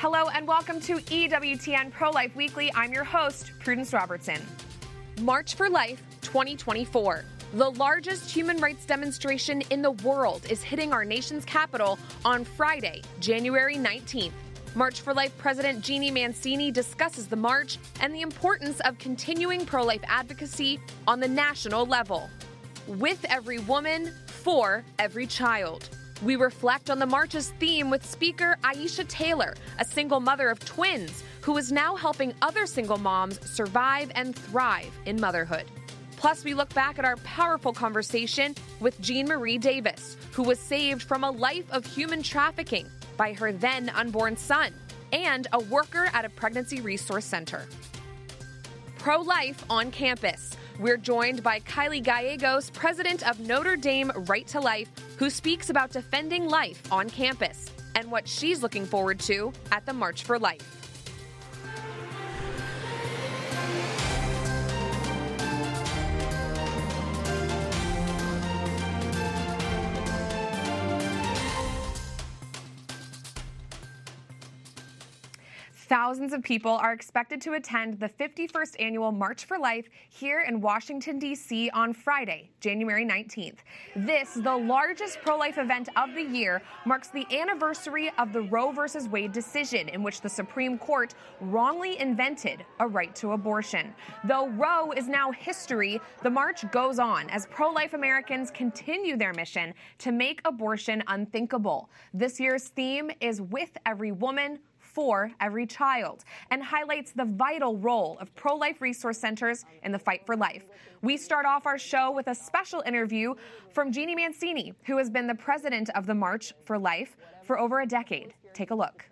Hello and welcome to EWTN Pro Life Weekly. I'm your host, Prudence Robertson. March for Life 2024. The largest human rights demonstration in the world is hitting our nation's capital on Friday, January 19th. March for Life President Jeanne Mancini discusses the march and the importance of continuing pro life advocacy on the national level. With every woman, for every child. We reflect on the march's theme with speaker Aisha Taylor, a single mother of twins who is now helping other single moms survive and thrive in motherhood. Plus, we look back at our powerful conversation with Jean Marie Davis, who was saved from a life of human trafficking by her then unborn son and a worker at a pregnancy resource center. Pro life on campus. We're joined by Kylie Gallegos, president of Notre Dame Right to Life, who speaks about defending life on campus and what she's looking forward to at the March for Life. Thousands of people are expected to attend the 51st annual March for Life here in Washington, D.C. on Friday, January 19th. This, the largest pro life event of the year, marks the anniversary of the Roe v. Wade decision in which the Supreme Court wrongly invented a right to abortion. Though Roe is now history, the march goes on as pro life Americans continue their mission to make abortion unthinkable. This year's theme is With Every Woman for every child and highlights the vital role of pro life resource centers in the fight for life. We start off our show with a special interview from Jeanne Mancini, who has been the president of the March for Life for over a decade. Take a look.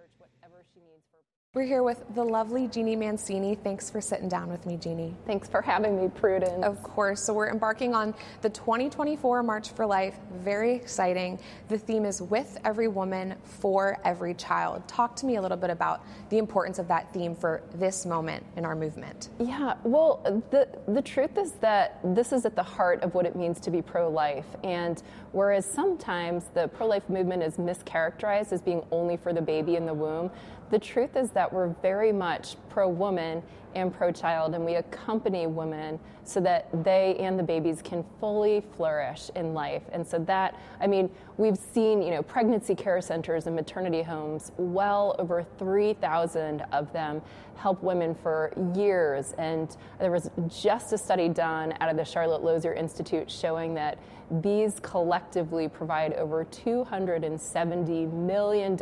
We're here with the lovely Jeanne Mancini. Thanks for sitting down with me, Jeanne. Thanks for having me, Prudence. Of course. So, we're embarking on the 2024 March for Life. Very exciting. The theme is With Every Woman, for Every Child. Talk to me a little bit about the importance of that theme for this moment in our movement. Yeah, well, the, the truth is that this is at the heart of what it means to be pro life. And whereas sometimes the pro life movement is mischaracterized as being only for the baby in the womb, the truth is that we're very much pro woman and pro child, and we accompany women so that they and the babies can fully flourish in life. And so that, I mean, we've seen, you know, pregnancy care centers and maternity homes, well over 3,000 of them help women for years. And there was just a study done out of the Charlotte Lozier Institute showing that these collectively provide over $270 million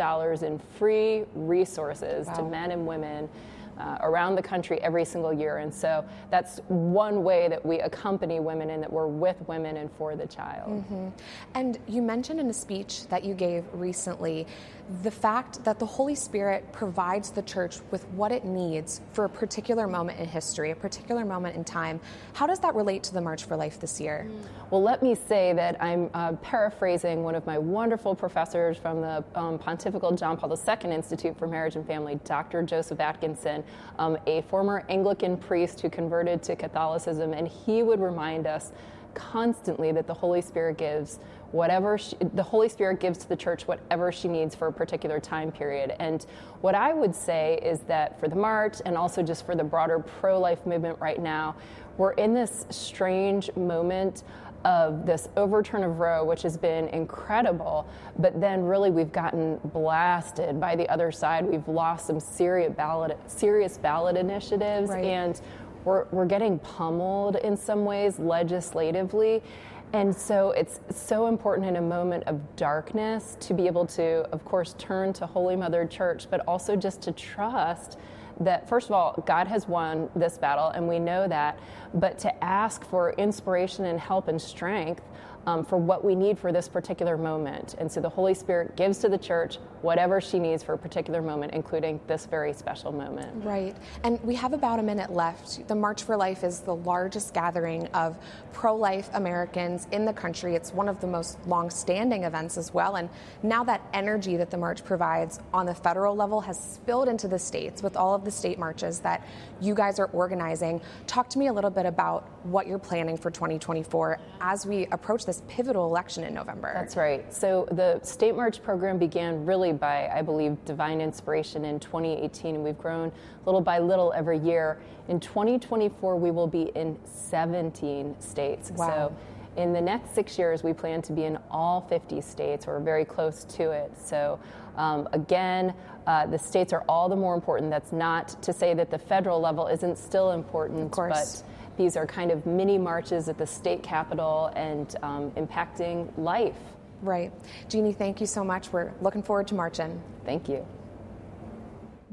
in free resources wow. to men and women uh, around the country every single year. And so that's one way that we accompany women and that we're with women and for the child. Mm-hmm. And you mentioned in a speech that you gave recently the fact that the Holy Spirit provides the church with what it needs for a particular moment in history, a particular moment in time. How does that relate to the March for Life this year? Well, let me say that I'm uh, paraphrasing one of my wonderful professors from the um, Pontifical John Paul II Institute for Marriage and Family, Dr. Joseph Atkinson, um, a former Anglican priest who converted to Catholicism, and he would remind us constantly that the Holy Spirit gives whatever she, the Holy Spirit gives to the church whatever she needs for a particular time period. And what I would say is that for the March and also just for the broader pro life movement right now, we're in this strange moment of this overturn of Roe, which has been incredible, but then really we've gotten blasted by the other side. We've lost some serious ballot, serious ballot initiatives, right. and we're, we're getting pummeled in some ways legislatively. And so it's so important in a moment of darkness to be able to, of course, turn to Holy Mother Church, but also just to trust that, first of all, God has won this battle, and we know that, but to ask for inspiration and help and strength um, for what we need for this particular moment. And so the Holy Spirit gives to the church whatever she needs for a particular moment, including this very special moment. Right. And we have about a minute left. The March for Life is the largest gathering of pro life Americans in the country. It's one of the most long standing events as well. And now that energy that the march provides on the federal level has spilled into the states with all of the state marches that you guys are organizing. Talk to me a little bit about what you're planning for 2024 as we approach this pivotal election in November. That's right. So the State March program began really by, I believe, divine inspiration in 2018, and we've grown little by little every year. In 2024, we will be in 17 states. Wow. So in the next six years, we plan to be in all 50 states. We're very close to it. So, um, again, uh, the states are all the more important. That's not to say that the federal level isn't still important, but these are kind of mini marches at the state capitol and um, impacting life. Right. Jeanne, thank you so much. We're looking forward to marching. Thank you.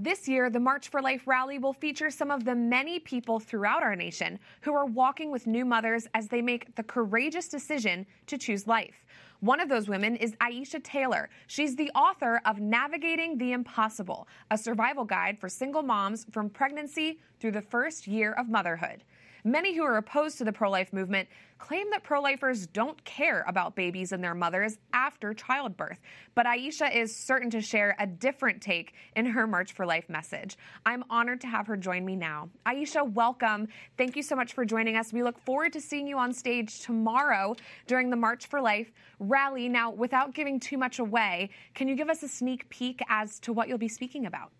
This year, the March for Life rally will feature some of the many people throughout our nation who are walking with new mothers as they make the courageous decision to choose life. One of those women is Aisha Taylor. She's the author of Navigating the Impossible, a survival guide for single moms from pregnancy through the first year of motherhood. Many who are opposed to the pro life movement claim that pro lifers don't care about babies and their mothers after childbirth. But Aisha is certain to share a different take in her March for Life message. I'm honored to have her join me now. Aisha, welcome. Thank you so much for joining us. We look forward to seeing you on stage tomorrow during the March for Life rally. Now, without giving too much away, can you give us a sneak peek as to what you'll be speaking about?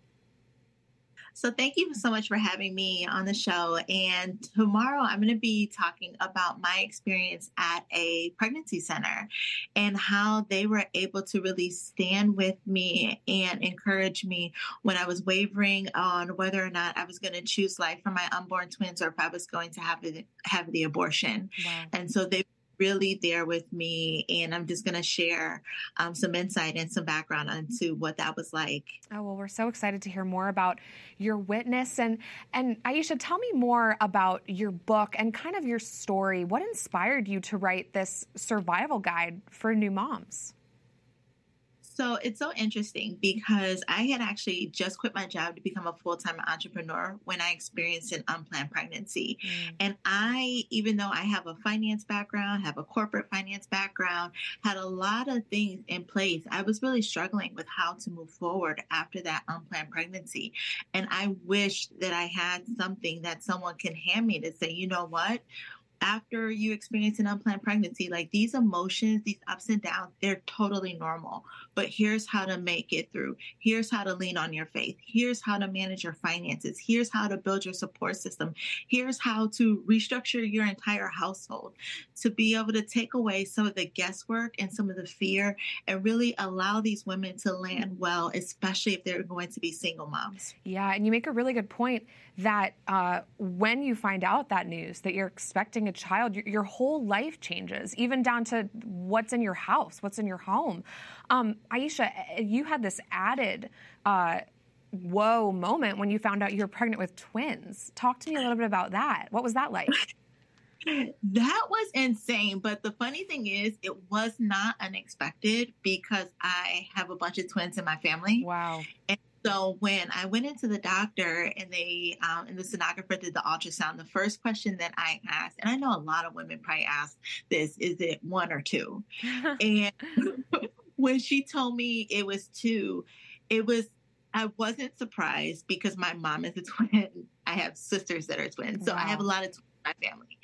So thank you so much for having me on the show. And tomorrow I'm going to be talking about my experience at a pregnancy center and how they were able to really stand with me and encourage me when I was wavering on whether or not I was going to choose life for my unborn twins or if I was going to have the, have the abortion. Wow. And so they really there with me and i'm just going to share um, some insight and some background into what that was like. Oh well we're so excited to hear more about your witness. And and aisha tell me more about your book and kind of your story. What inspired you to write this survival guide for new moms so it's so interesting because I had actually just quit my job to become a full time entrepreneur when I experienced an unplanned pregnancy. Mm. And I, even though I have a finance background, have a corporate finance background, had a lot of things in place, I was really struggling with how to move forward after that unplanned pregnancy. And I wish that I had something that someone can hand me to say, you know what? After you experience an unplanned pregnancy, like these emotions, these ups and downs, they're totally normal. But here's how to make it through. Here's how to lean on your faith. Here's how to manage your finances. Here's how to build your support system. Here's how to restructure your entire household to be able to take away some of the guesswork and some of the fear and really allow these women to land well, especially if they're going to be single moms. Yeah, and you make a really good point that uh, when you find out that news that you're expecting a child, your, your, whole life changes, even down to what's in your house, what's in your home. Um, Aisha, you had this added. Uh, whoa moment when you found out you were pregnant with twins. Talk to me a little bit about that. What was that like? that was insane. But the funny thing is, it was not unexpected because I have a bunch of twins in my family. Wow. And so when I went into the doctor and they um, and the sonographer did the ultrasound, the first question that I asked, and I know a lot of women probably ask this, is it one or two? and when she told me it was two, it was I wasn't surprised because my mom is a twin. I have sisters that are twins, so wow. I have a lot of twins in my family.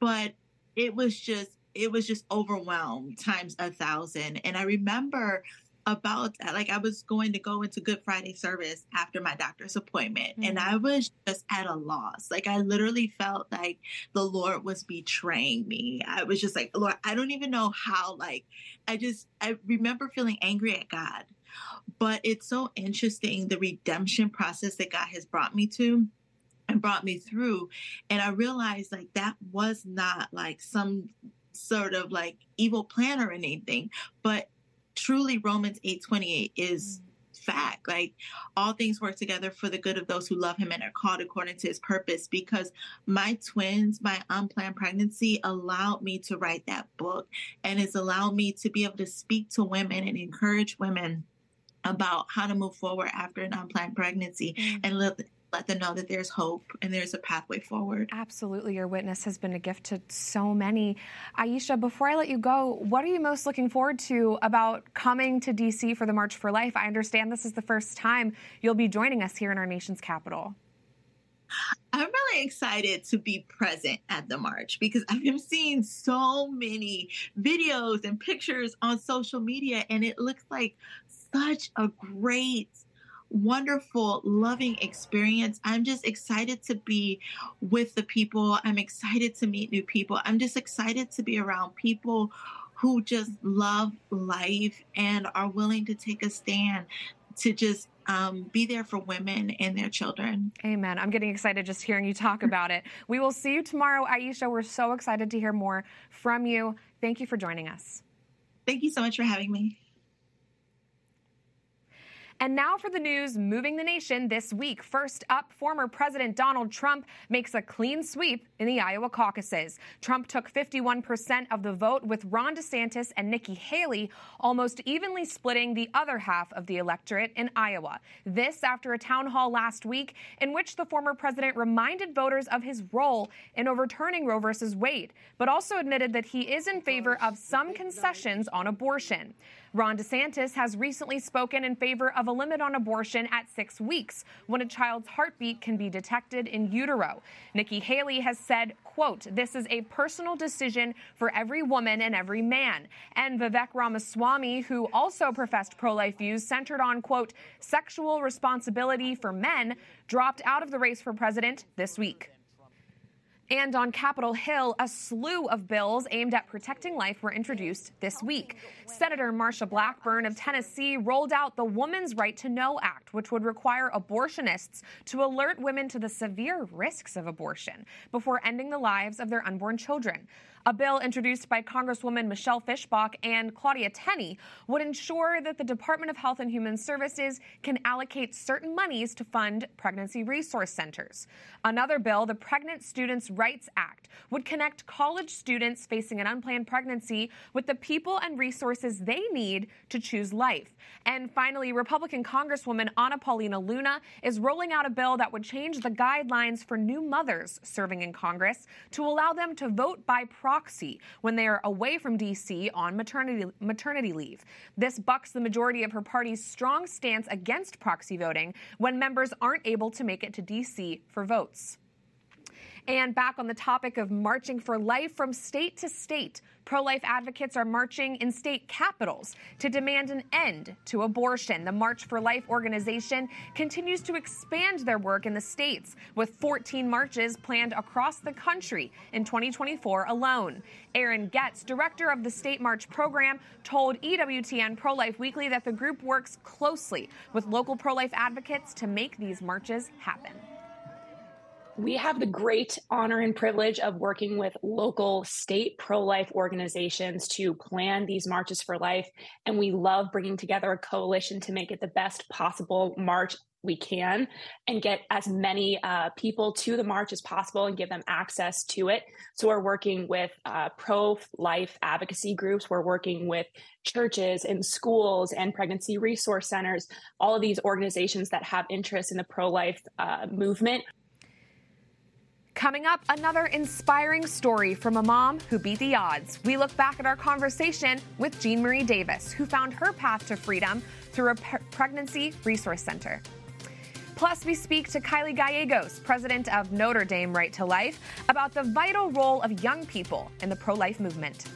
But it was just it was just overwhelmed times a thousand. And I remember about that. Like I was going to go into Good Friday service after my doctor's appointment mm-hmm. and I was just at a loss. Like I literally felt like the Lord was betraying me. I was just like, Lord, I don't even know how like I just I remember feeling angry at God. But it's so interesting the redemption process that God has brought me to and brought me through and I realized like that was not like some sort of like evil plan or anything, but truly Romans 8:28 is fact. Like all things work together for the good of those who love him and are called according to his purpose. Because my twins, my unplanned pregnancy allowed me to write that book and it's allowed me to be able to speak to women and encourage women about how to move forward after an unplanned pregnancy mm-hmm. and live let them know that there's hope and there's a pathway forward. Absolutely. Your witness has been a gift to so many. Aisha, before I let you go, what are you most looking forward to about coming to DC for the March for Life? I understand this is the first time you'll be joining us here in our nation's capital. I'm really excited to be present at the march because I am seeing so many videos and pictures on social media, and it looks like such a great, wonderful, loving experience. I'm just excited to be with the people. I'm excited to meet new people. I'm just excited to be around people who just love life and are willing to take a stand to just um, be there for women and their children. Amen. I'm getting excited just hearing you talk about it. We will see you tomorrow, Aisha. We're so excited to hear more from you. Thank you for joining us. Thank you so much for having me. And now for the news moving the nation this week. First up, former President Donald Trump makes a clean sweep in the Iowa caucuses. Trump took 51% of the vote, with Ron DeSantis and Nikki Haley almost evenly splitting the other half of the electorate in Iowa. This after a town hall last week in which the former president reminded voters of his role in overturning Roe v. Wade, but also admitted that he is in favor of some concessions on abortion. Ron DeSantis has recently spoken in favor of a limit on abortion at six weeks when a child's heartbeat can be detected in utero. Nikki Haley has said, quote, this is a personal decision for every woman and every man. And Vivek Ramaswamy, who also professed pro-life views centered on, quote, sexual responsibility for men, dropped out of the race for president this week. And on Capitol Hill, a slew of bills aimed at protecting life were introduced this week. Senator Marsha Blackburn of Tennessee rolled out the Woman's Right to Know Act, which would require abortionists to alert women to the severe risks of abortion before ending the lives of their unborn children. A bill introduced by Congresswoman Michelle Fischbach and Claudia Tenney would ensure that the Department of Health and Human Services can allocate certain monies to fund pregnancy resource centers. Another bill, the Pregnant Students' Rights Act, would connect college students facing an unplanned pregnancy with the people and resources they need to choose life. And finally, Republican Congresswoman Anna Paulina Luna is rolling out a bill that would change the guidelines for new mothers serving in Congress to allow them to vote by proxy proxy when they are away from D.C. on maternity, maternity leave. This bucks the majority of her party's strong stance against proxy voting when members aren't able to make it to D.C. for votes. And back on the topic of marching for life from state to state, pro life advocates are marching in state capitals to demand an end to abortion. The March for Life organization continues to expand their work in the states, with 14 marches planned across the country in 2024 alone. Aaron Getz, director of the State March program, told EWTN Pro Life Weekly that the group works closely with local pro life advocates to make these marches happen we have the great honor and privilege of working with local state pro life organizations to plan these marches for life. And we love bringing together a coalition to make it the best possible march we can and get as many uh, people to the march as possible and give them access to it. So we're working with uh, pro life advocacy groups, we're working with churches and schools and pregnancy resource centers, all of these organizations that have interest in the pro life uh, movement. Coming up, another inspiring story from a mom who beat the odds. We look back at our conversation with Jean Marie Davis, who found her path to freedom through a pre- pregnancy resource center. Plus, we speak to Kylie Gallegos, president of Notre Dame Right to Life, about the vital role of young people in the pro life movement.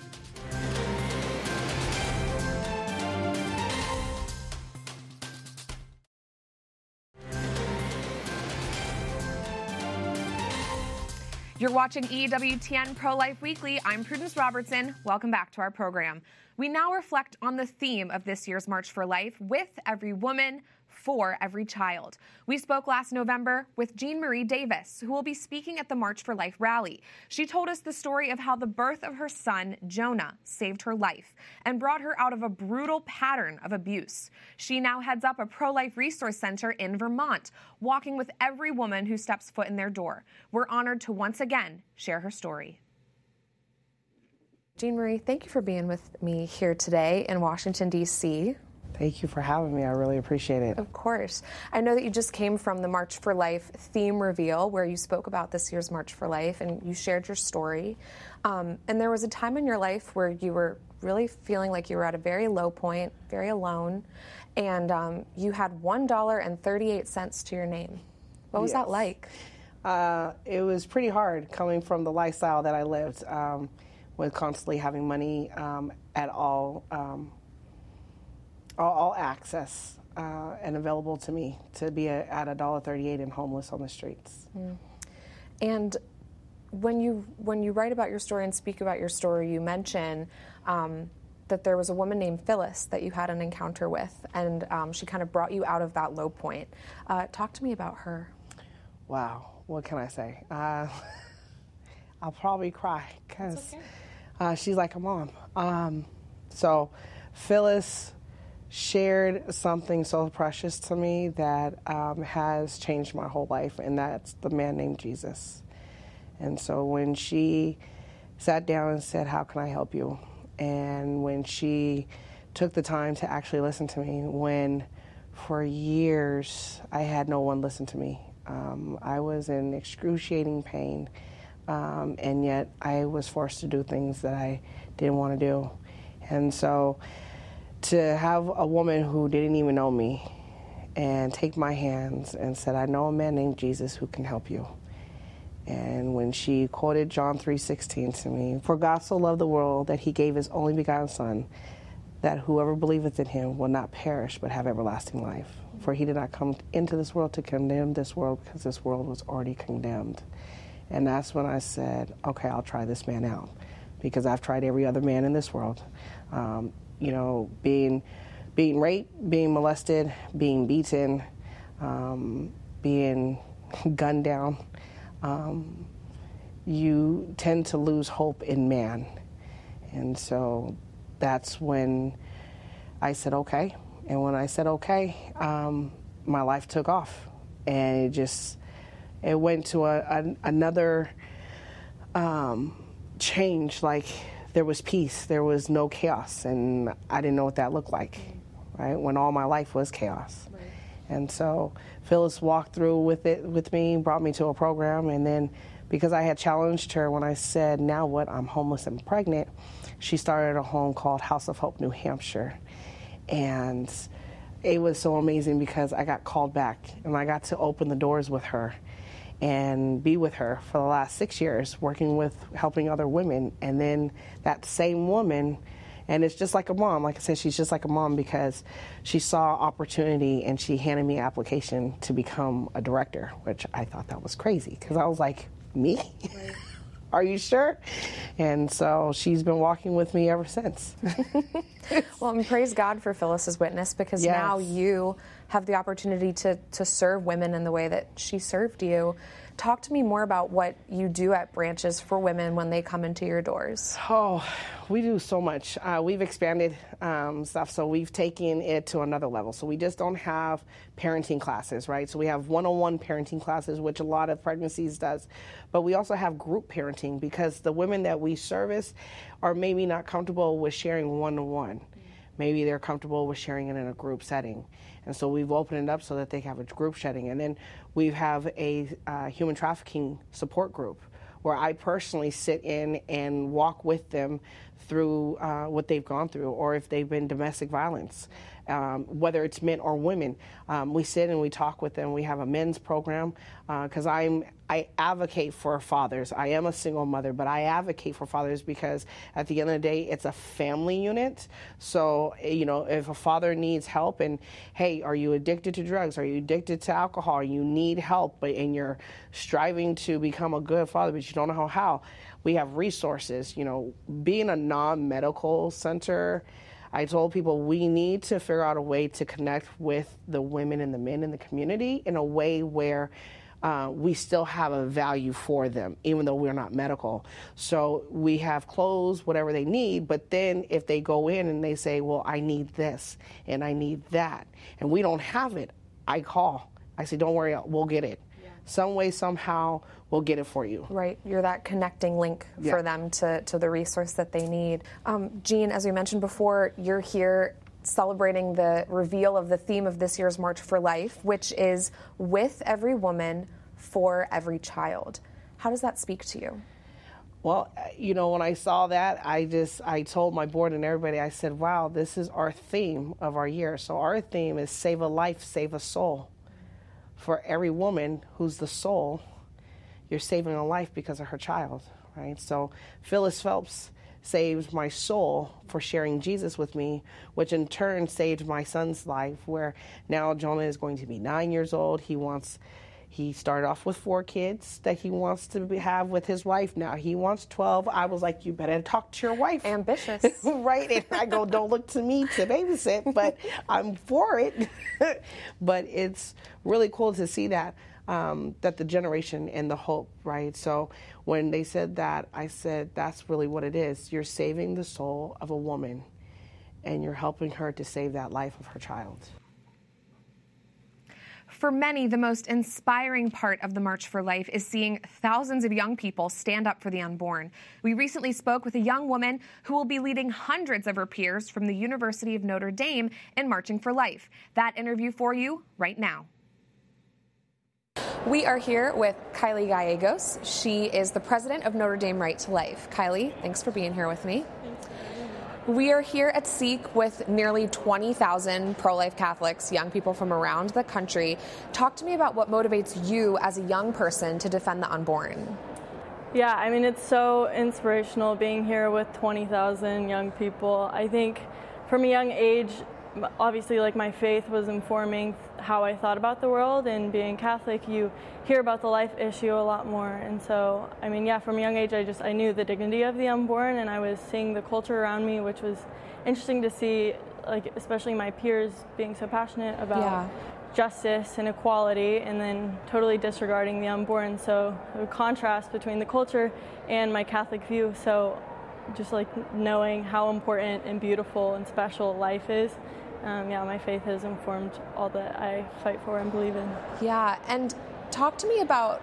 You're watching EWTN Pro Life Weekly. I'm Prudence Robertson. Welcome back to our program. We now reflect on the theme of this year's March for Life with every woman, for every child. We spoke last November with Jean Marie Davis, who will be speaking at the March for Life rally. She told us the story of how the birth of her son, Jonah, saved her life and brought her out of a brutal pattern of abuse. She now heads up a pro life resource center in Vermont, walking with every woman who steps foot in their door. We're honored to once again share her story. Jean Marie, thank you for being with me here today in Washington, D.C. Thank you for having me. I really appreciate it. Of course. I know that you just came from the March for Life theme reveal where you spoke about this year's March for Life and you shared your story. Um, and there was a time in your life where you were really feeling like you were at a very low point, very alone, and um, you had $1.38 to your name. What was yes. that like? Uh, it was pretty hard coming from the lifestyle that I lived, um, with constantly having money um, at all, um, all, all access uh, and available to me to be a, at a dollar thirty-eight and homeless on the streets. Mm. And when you when you write about your story and speak about your story, you mention um, that there was a woman named Phyllis that you had an encounter with, and um, she kind of brought you out of that low point. Uh, talk to me about her. Wow, what can I say? Uh, I'll probably cry because okay. uh, she's like a mom. Um, so, Phyllis shared something so precious to me that um, has changed my whole life, and that's the man named Jesus. And so, when she sat down and said, How can I help you? And when she took the time to actually listen to me, when for years I had no one listen to me, um, I was in excruciating pain, um, and yet I was forced to do things that I didn't want to do. And so to have a woman who didn't even know me and take my hands and said, I know a man named Jesus who can help you. And when she quoted John 3:16 to me, "For God so loved the world that he gave his only begotten son, that whoever believeth in him will not perish but have everlasting life. For he did not come into this world to condemn this world because this world was already condemned." And that's when I said, "Okay, I'll try this man out." Because I've tried every other man in this world. Um, you know, being being raped, being molested, being beaten, um, being gunned down, um, you tend to lose hope in man. And so that's when I said, okay. And when I said, okay, um, my life took off. And it just, it went to a, a another um, change. Like there was peace, there was no chaos. And I didn't know what that looked like, right? When all my life was chaos. Right. And so Phyllis walked through with it with me, brought me to a program, and then because I had challenged her when I said, "Now what? I'm homeless and pregnant," she started a home called House of Hope, New Hampshire, and it was so amazing because I got called back and I got to open the doors with her and be with her for the last six years, working with helping other women, and then that same woman and it's just like a mom. Like I said, she's just like a mom because she saw opportunity and she handed me an application to become a director, which I thought that was crazy because I was like, me? Are you sure? And so she's been walking with me ever since. well, and praise God for Phyllis's witness because yes. now you have the opportunity to, to serve women in the way that she served you. Talk to me more about what you do at Branches for women when they come into your doors. Oh, we do so much. Uh, we've expanded um, stuff, so we've taken it to another level. So we just don't have parenting classes, right? So we have one-on-one parenting classes, which a lot of pregnancies does, but we also have group parenting because the women that we service are maybe not comfortable with sharing one-on-one. Maybe they're comfortable with sharing it in a group setting. And so we've opened it up so that they have a group setting. And then we have a uh, human trafficking support group where I personally sit in and walk with them through uh, what they've gone through or if they've been domestic violence um, whether it's men or women. Um, we sit and we talk with them. We have a men's program because uh, I'm I advocate for fathers. I am a single mother, but I advocate for fathers because at the end of the day, it's a family unit. So you know, if a father needs help, and hey, are you addicted to drugs? Are you addicted to alcohol? You need help, but and you're striving to become a good father, but you don't know how. We have resources. You know, being a non-medical center I told people we need to figure out a way to connect with the women and the men in the community in a way where uh, we still have a value for them, even though we're not medical. So we have clothes, whatever they need, but then if they go in and they say, Well, I need this and I need that, and we don't have it, I call. I say, Don't worry, we'll get it. Yeah. Some way, somehow, we'll get it for you. Right. You're that connecting link yeah. for them to, to the resource that they need. Um, Jean, as we mentioned before, you're here celebrating the reveal of the theme of this year's March for Life, which is with every woman, for every child. How does that speak to you? Well, you know, when I saw that, I just I told my board and everybody, I said, "Wow, this is our theme of our year." So our theme is save a life, save a soul. For every woman who's the soul you're saving a life because of her child, right? So Phyllis Phelps saved my soul for sharing Jesus with me, which in turn saved my son's life, where now Jonah is going to be nine years old. He wants he started off with four kids that he wants to have with his wife. Now he wants 12. I was like, you better talk to your wife. Ambitious. right. And I go, don't look to me to babysit, but I'm for it. but it's really cool to see that. Um, that the generation and the hope, right? So when they said that, I said, that's really what it is. You're saving the soul of a woman and you're helping her to save that life of her child. For many, the most inspiring part of the March for Life is seeing thousands of young people stand up for the unborn. We recently spoke with a young woman who will be leading hundreds of her peers from the University of Notre Dame in Marching for Life. That interview for you right now. We are here with Kylie Gallegos. She is the president of Notre Dame Right to Life. Kylie, thanks for being here with me. We are here at Seek with nearly 20,000 pro life Catholics, young people from around the country. Talk to me about what motivates you as a young person to defend the unborn. Yeah, I mean, it's so inspirational being here with 20,000 young people. I think from a young age, obviously like my faith was informing how I thought about the world and being Catholic you hear about the life issue a lot more. And so I mean yeah from a young age I just I knew the dignity of the unborn and I was seeing the culture around me which was interesting to see like especially my peers being so passionate about yeah. justice and equality and then totally disregarding the unborn. So the contrast between the culture and my Catholic view. So just like knowing how important and beautiful and special life is um, yeah, my faith has informed all that I fight for and believe in. Yeah, and talk to me about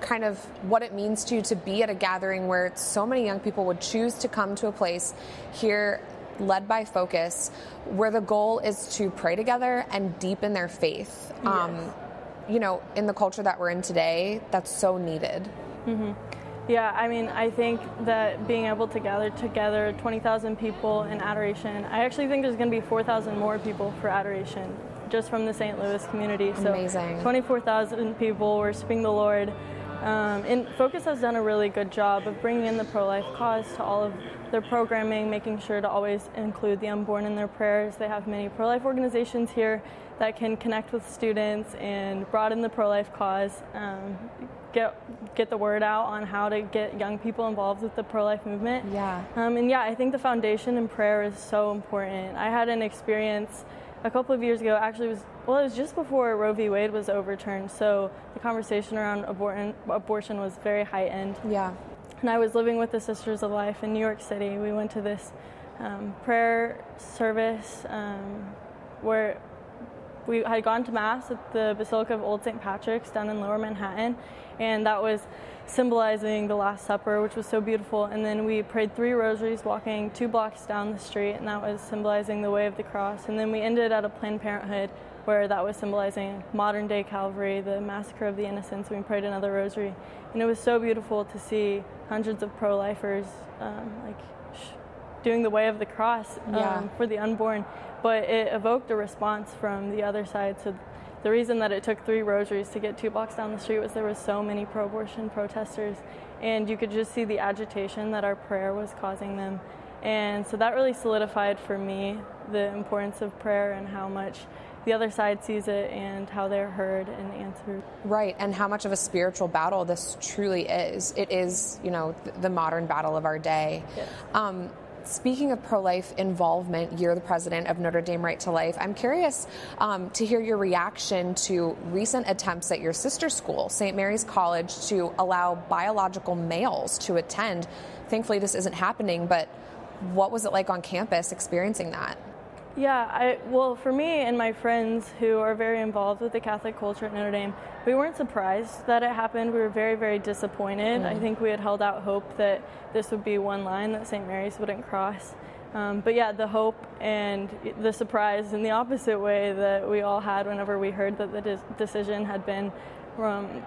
kind of what it means to you to be at a gathering where so many young people would choose to come to a place here led by focus where the goal is to pray together and deepen their faith yes. um, you know in the culture that we're in today that's so needed mm-hmm. Yeah, I mean, I think that being able to gather together 20,000 people in adoration, I actually think there's going to be 4,000 more people for adoration just from the St. Louis community. So Amazing. 24,000 people worshiping the Lord. Um, and Focus has done a really good job of bringing in the pro life cause to all of their programming, making sure to always include the unborn in their prayers. They have many pro life organizations here that can connect with students and broaden the pro life cause. Um, get get the word out on how to get young people involved with the pro life movement. Yeah. Um, and yeah, I think the foundation in prayer is so important. I had an experience a couple of years ago. Actually, was well, it was just before Roe v. Wade was overturned. So the conversation around abortion abortion was very heightened. Yeah. And I was living with the Sisters of Life in New York City. We went to this um, prayer service um, where we had gone to mass at the Basilica of Old St. Patrick's down in Lower Manhattan, and that was symbolizing the Last Supper, which was so beautiful. And then we prayed three rosaries walking two blocks down the street, and that was symbolizing the way of the cross. And then we ended at a Planned Parenthood where that was symbolizing modern day Calvary, the massacre of the innocents. And we prayed another rosary. And it was so beautiful to see hundreds of pro lifers um, like doing the way of the cross um, yeah. for the unborn. But it evoked a response from the other side. So the reason that it took three rosaries to get two blocks down the street was there were so many pro-abortion protesters and you could just see the agitation that our prayer was causing them and so that really solidified for me the importance of prayer and how much the other side sees it and how they're heard and answered. Right, and how much of a spiritual battle this truly is. It is, you know, the modern battle of our day. Yes. Um, Speaking of pro life involvement, you're the president of Notre Dame Right to Life. I'm curious um, to hear your reaction to recent attempts at your sister school, St. Mary's College, to allow biological males to attend. Thankfully, this isn't happening, but what was it like on campus experiencing that? Yeah, I, well, for me and my friends who are very involved with the Catholic culture at Notre Dame, we weren't surprised that it happened. We were very, very disappointed. Mm. I think we had held out hope that this would be one line that St. Mary's wouldn't cross. Um, but yeah, the hope and the surprise in the opposite way that we all had whenever we heard that the de- decision had been um,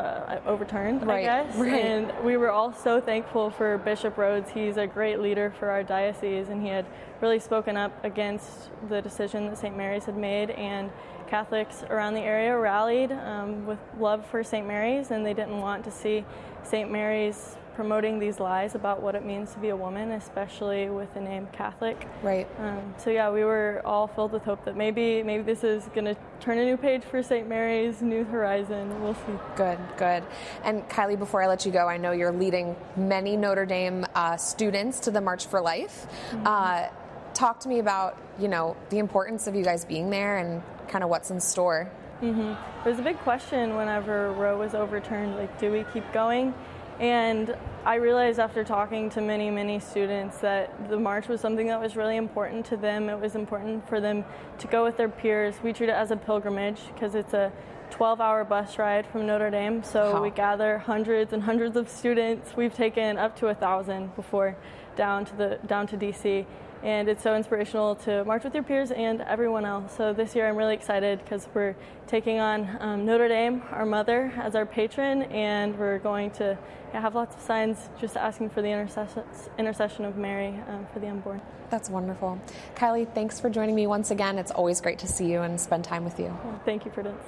uh, overturned, right, I guess. Right. And we were all so thankful for Bishop Rhoades. He's a great leader for our diocese, and he had really spoken up against the decision that St. Mary's had made and Catholics around the area rallied um, with love for St. Mary's, and they didn't want to see St. Mary's promoting these lies about what it means to be a woman, especially with the name Catholic. Right. Um, so yeah, we were all filled with hope that maybe maybe this is going to turn a new page for St. Mary's, new horizon. We'll see. Good, good. And Kylie, before I let you go, I know you're leading many Notre Dame uh, students to the March for Life. Mm-hmm. Uh, talk to me about you know the importance of you guys being there and kind of what's in store. Mm-hmm. It was a big question whenever Roe was overturned. Like, do we keep going? And I realized after talking to many, many students that the march was something that was really important to them. It was important for them to go with their peers. We treat it as a pilgrimage because it's a 12 hour bus ride from Notre Dame. So wow. we gather hundreds and hundreds of students. We've taken up to a thousand before down to the down to DC and it's so inspirational to march with your peers and everyone else. So this year I'm really excited because we're taking on um, Notre Dame, our mother, as our patron, and we're going to yeah, have lots of signs just asking for the intercession, intercession of Mary um, for the unborn. That's wonderful. Kylie, thanks for joining me once again. It's always great to see you and spend time with you. Well, thank you, Prudence.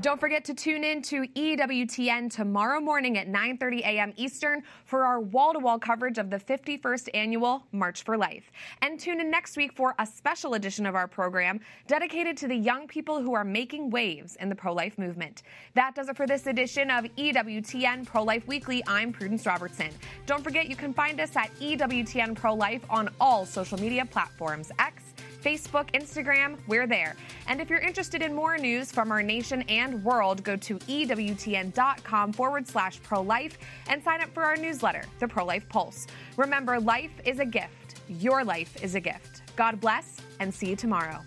Don't forget to tune in to EWTN tomorrow morning at 9:30 a.m. Eastern for our wall-to-wall coverage of the 51st annual March for Life. And tune in next week for a special edition of our program dedicated to the young people who are making waves in the pro-life movement. That does it for this edition of EWTN Pro-Life Weekly. I'm Prudence Robertson. Don't forget you can find us at EWTN Pro-Life on all social media platforms: X Facebook, Instagram, we're there. And if you're interested in more news from our nation and world, go to EWTN.com forward slash pro life and sign up for our newsletter, The Pro Life Pulse. Remember, life is a gift. Your life is a gift. God bless and see you tomorrow.